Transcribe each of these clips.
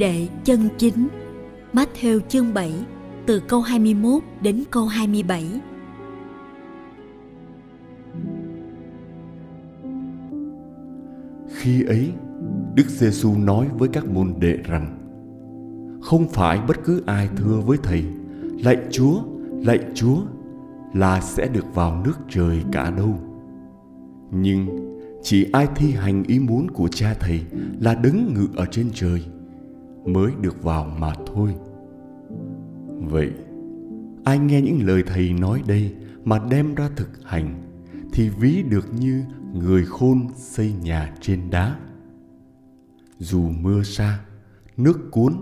Đệ chân chính Matthew chương 7 từ câu 21 đến câu 27 Khi ấy, Đức Giêsu nói với các môn đệ rằng: Không phải bất cứ ai thưa với thầy: Lạy Chúa, lạy Chúa là sẽ được vào nước trời cả đâu. Nhưng chỉ ai thi hành ý muốn của cha thầy là đứng ngự ở trên trời mới được vào mà thôi. Vậy, ai nghe những lời thầy nói đây mà đem ra thực hành, thì ví được như người khôn xây nhà trên đá. Dù mưa xa, nước cuốn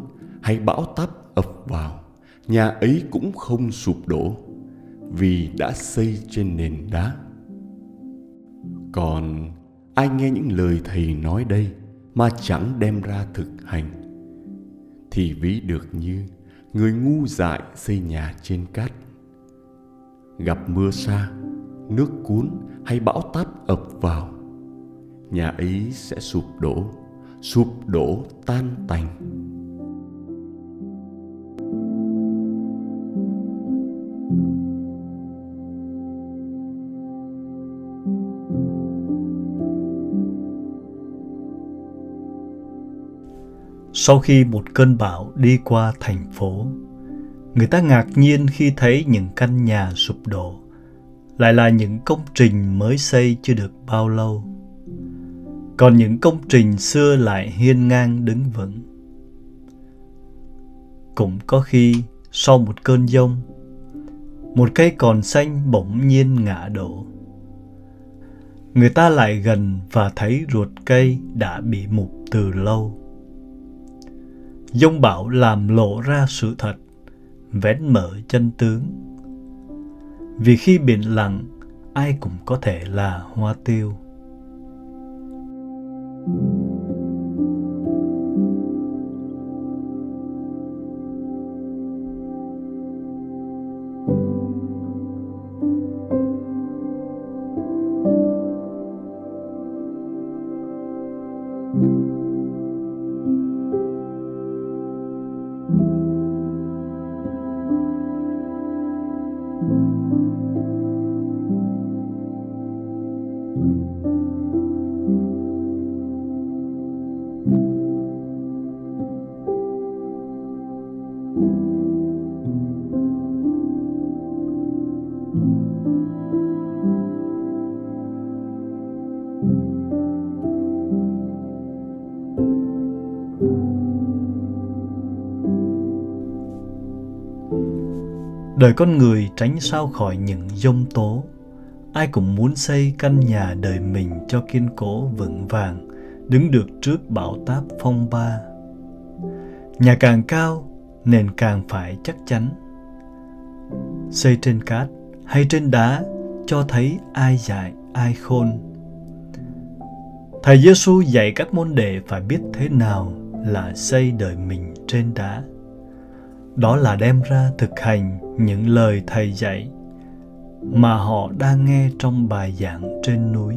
hay bão táp ập vào, nhà ấy cũng không sụp đổ vì đã xây trên nền đá. Còn ai nghe những lời thầy nói đây mà chẳng đem ra thực hành thì ví được như người ngu dại xây nhà trên cát. Gặp mưa xa, nước cuốn hay bão táp ập vào, nhà ấy sẽ sụp đổ sụp đổ tan tành. Sau khi một cơn bão đi qua thành phố, người ta ngạc nhiên khi thấy những căn nhà sụp đổ, lại là những công trình mới xây chưa được bao lâu. Còn những công trình xưa lại hiên ngang đứng vững. Cũng có khi sau một cơn giông, một cây còn xanh bỗng nhiên ngã đổ. Người ta lại gần và thấy ruột cây đã bị mục từ lâu Dông bão làm lộ ra sự thật, vén mở chân tướng. Vì khi biển lặng, ai cũng có thể là hoa tiêu. Đời con người tránh sao khỏi những dông tố. Ai cũng muốn xây căn nhà đời mình cho kiên cố vững vàng, đứng được trước bão táp phong ba. Nhà càng cao, nền càng phải chắc chắn. Xây trên cát hay trên đá cho thấy ai dạy ai khôn. Thầy Giêsu dạy các môn đệ phải biết thế nào là xây đời mình trên đá đó là đem ra thực hành những lời thầy dạy mà họ đang nghe trong bài giảng trên núi.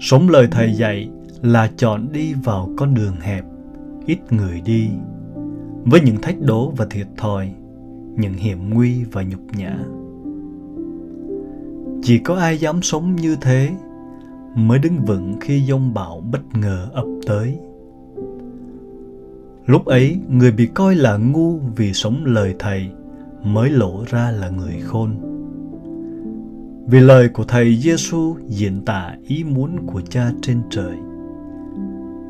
Sống lời Thầy dạy là chọn đi vào con đường hẹp, ít người đi, với những thách đố và thiệt thòi, những hiểm nguy và nhục nhã. Chỉ có ai dám sống như thế mới đứng vững khi dông bão bất ngờ ập tới. Lúc ấy, người bị coi là ngu vì sống lời thầy mới lộ ra là người khôn. Vì lời của Thầy Giêsu diễn tả ý muốn của Cha trên trời,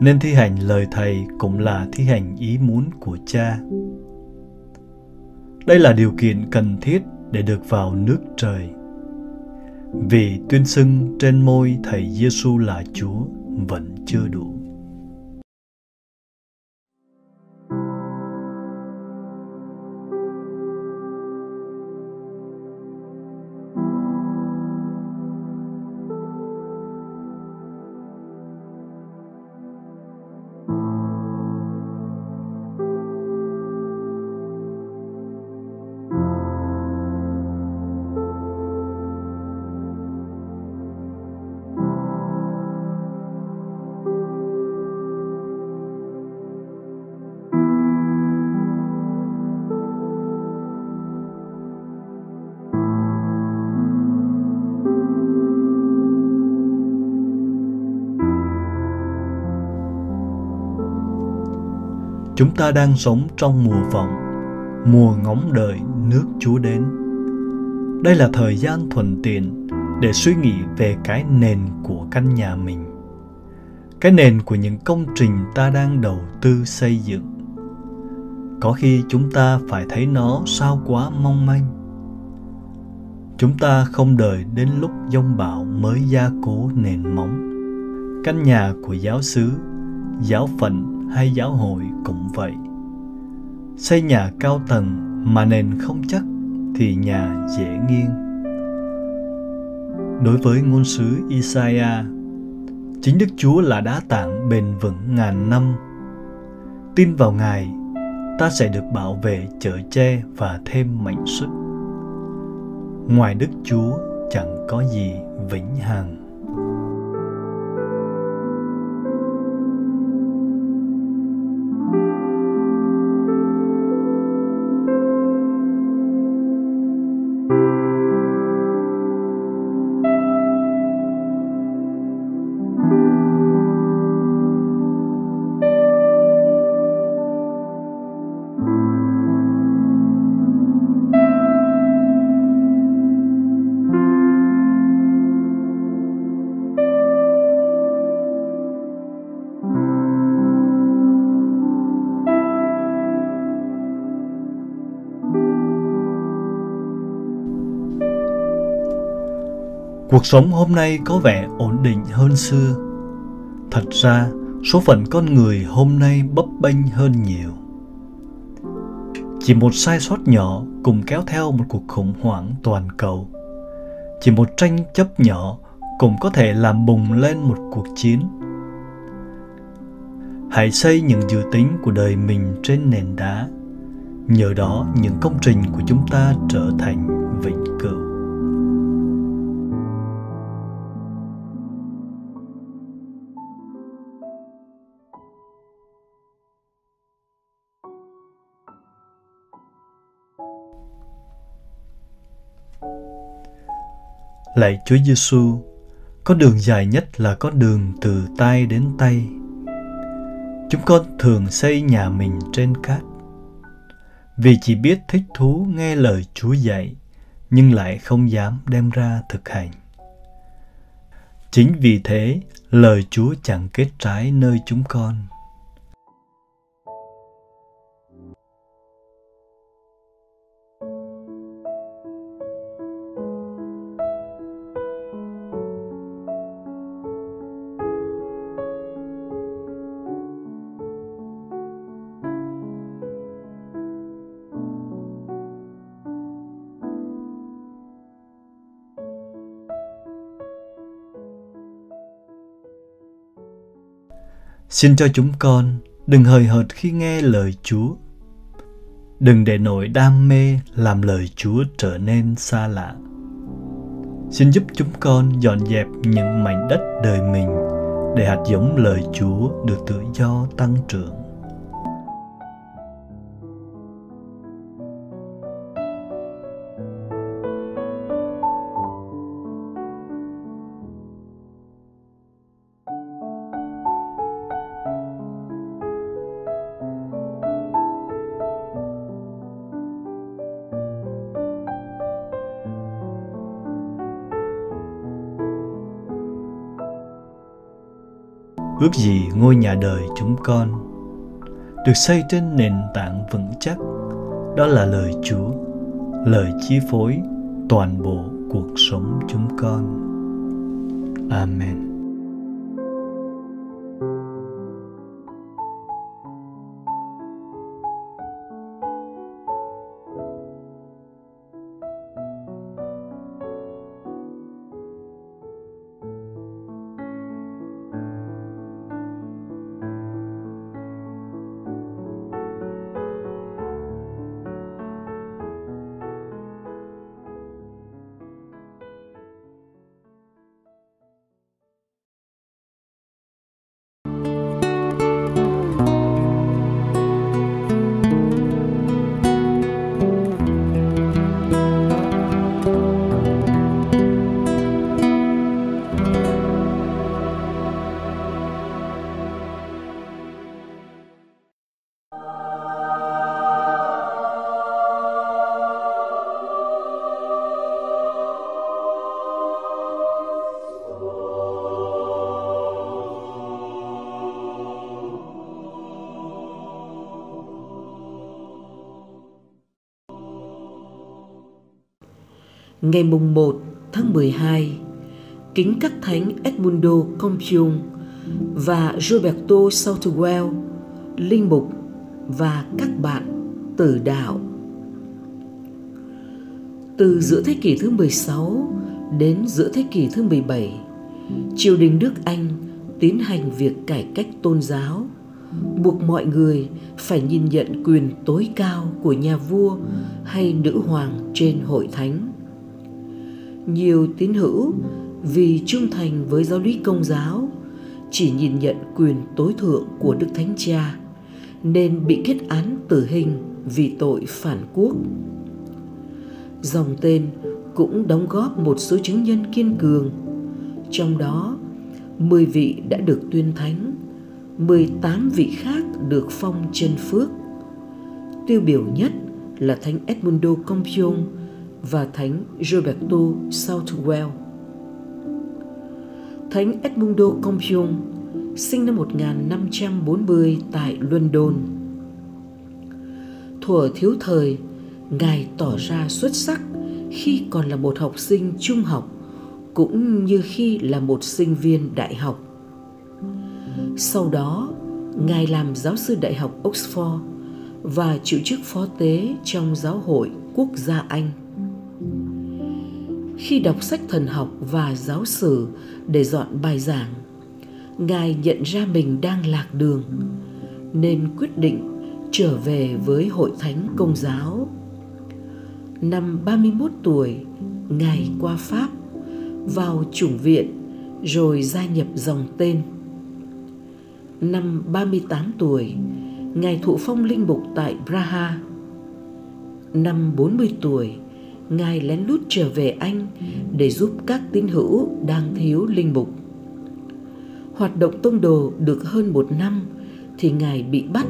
nên thi hành lời Thầy cũng là thi hành ý muốn của Cha. Đây là điều kiện cần thiết để được vào nước trời. Vì tuyên xưng trên môi Thầy Giêsu là Chúa vẫn chưa đủ. Chúng ta đang sống trong mùa vọng, mùa ngóng đợi nước Chúa đến. Đây là thời gian thuận tiện để suy nghĩ về cái nền của căn nhà mình. Cái nền của những công trình ta đang đầu tư xây dựng. Có khi chúng ta phải thấy nó sao quá mong manh. Chúng ta không đợi đến lúc giông bão mới gia cố nền móng. Căn nhà của giáo xứ, giáo phận hay giáo hội cũng vậy. Xây nhà cao tầng mà nền không chắc thì nhà dễ nghiêng. Đối với ngôn sứ Isaiah, chính Đức Chúa là đá tảng bền vững ngàn năm. Tin vào Ngài, ta sẽ được bảo vệ chở che và thêm mạnh sức. Ngoài Đức Chúa chẳng có gì vĩnh hằng. Cuộc sống hôm nay có vẻ ổn định hơn xưa. Thật ra, số phận con người hôm nay bấp bênh hơn nhiều. Chỉ một sai sót nhỏ cùng kéo theo một cuộc khủng hoảng toàn cầu. Chỉ một tranh chấp nhỏ cũng có thể làm bùng lên một cuộc chiến. Hãy xây những dự tính của đời mình trên nền đá. Nhờ đó những công trình của chúng ta trở thành vĩnh cửu. Lạy Chúa Giêsu, có đường dài nhất là có đường từ tay đến tay. Chúng con thường xây nhà mình trên cát, vì chỉ biết thích thú nghe lời Chúa dạy, nhưng lại không dám đem ra thực hành. Chính vì thế, lời Chúa chẳng kết trái nơi chúng con. Xin cho chúng con đừng hời hợt khi nghe lời Chúa. Đừng để nỗi đam mê làm lời Chúa trở nên xa lạ. Xin giúp chúng con dọn dẹp những mảnh đất đời mình để hạt giống lời Chúa được tự do tăng trưởng. Ước gì ngôi nhà đời chúng con được xây trên nền tảng vững chắc. Đó là lời chúa, lời chi phối toàn bộ cuộc sống chúng con. Amen. Ngày mùng 1 tháng 12, kính các thánh Edmundo Compion và Roberto Southwell, linh mục và các bạn tử đạo. Từ giữa thế kỷ thứ 16 đến giữa thế kỷ thứ 17, triều đình nước Anh tiến hành việc cải cách tôn giáo, buộc mọi người phải nhìn nhận quyền tối cao của nhà vua hay nữ hoàng trên hội thánh nhiều tín hữu vì trung thành với giáo lý công giáo chỉ nhìn nhận quyền tối thượng của Đức Thánh Cha nên bị kết án tử hình vì tội phản quốc. Dòng tên cũng đóng góp một số chứng nhân kiên cường, trong đó 10 vị đã được tuyên thánh, 18 vị khác được phong chân phước. Tiêu biểu nhất là Thánh Edmundo Compion và Thánh Roberto Southwell. Thánh Edmundo Compion sinh năm 1540 tại London. Thuở thiếu thời, Ngài tỏ ra xuất sắc khi còn là một học sinh trung học cũng như khi là một sinh viên đại học. Sau đó, Ngài làm giáo sư đại học Oxford và chịu chức phó tế trong giáo hội quốc gia Anh khi đọc sách thần học và giáo sử để dọn bài giảng. Ngài nhận ra mình đang lạc đường, nên quyết định trở về với hội thánh công giáo. Năm 31 tuổi, ngài qua pháp, vào chủng viện rồi gia nhập dòng tên. Năm 38 tuổi, ngài thụ phong linh mục tại Praha. Năm 40 tuổi Ngài lén lút trở về Anh để giúp các tín hữu đang thiếu linh mục. Hoạt động tông đồ được hơn một năm thì Ngài bị bắt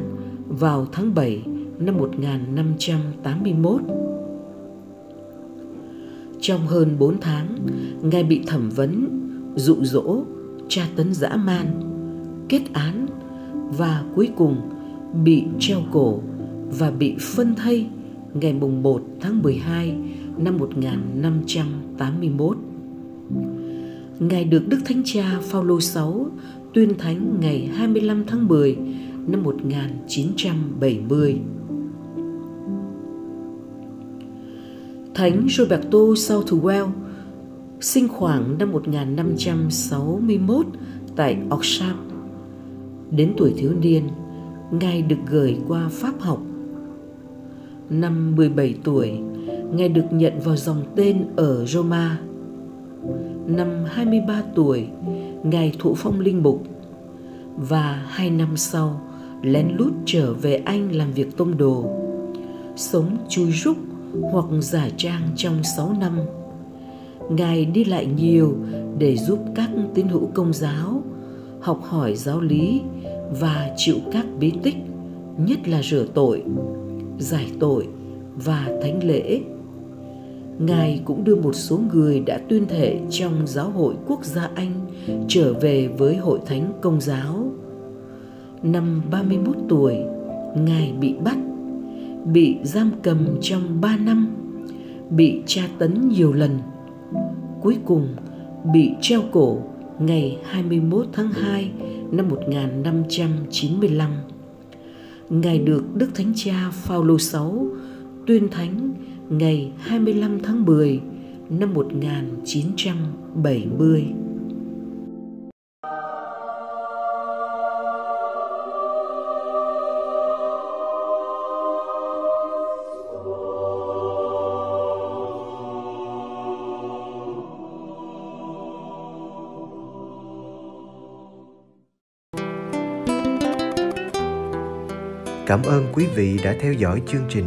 vào tháng 7 năm 1581. Trong hơn 4 tháng, Ngài bị thẩm vấn, dụ dỗ, tra tấn dã man, kết án và cuối cùng bị treo cổ và bị phân thây ngày mùng 1 tháng 12 năm 1581. Ngài được Đức Thánh Cha Phaolô VI tuyên thánh ngày 25 tháng 10 năm 1970. Thánh Roberto Southwell sinh khoảng năm 1561 tại Oxford. Đến tuổi thiếu niên, Ngài được gửi qua Pháp học. Năm 17 tuổi, Ngài được nhận vào dòng tên ở Roma. năm 23 tuổi, Ngài thụ phong linh mục và hai năm sau lén lút trở về Anh làm việc tông đồ. Sống chui rúc hoặc giả trang trong 6 năm. Ngài đi lại nhiều để giúp các tín hữu công giáo học hỏi giáo lý và chịu các bí tích, nhất là rửa tội, giải tội và thánh lễ. Ngài cũng đưa một số người đã tuyên thệ trong giáo hội quốc gia Anh trở về với hội thánh công giáo. Năm 31 tuổi, Ngài bị bắt, bị giam cầm trong 3 năm, bị tra tấn nhiều lần. Cuối cùng bị treo cổ ngày 21 tháng 2 năm 1595. Ngài được Đức Thánh Cha Phaolô VI tuyên thánh ngày 25 tháng 10 năm 1970. Cảm ơn quý vị đã theo dõi chương trình.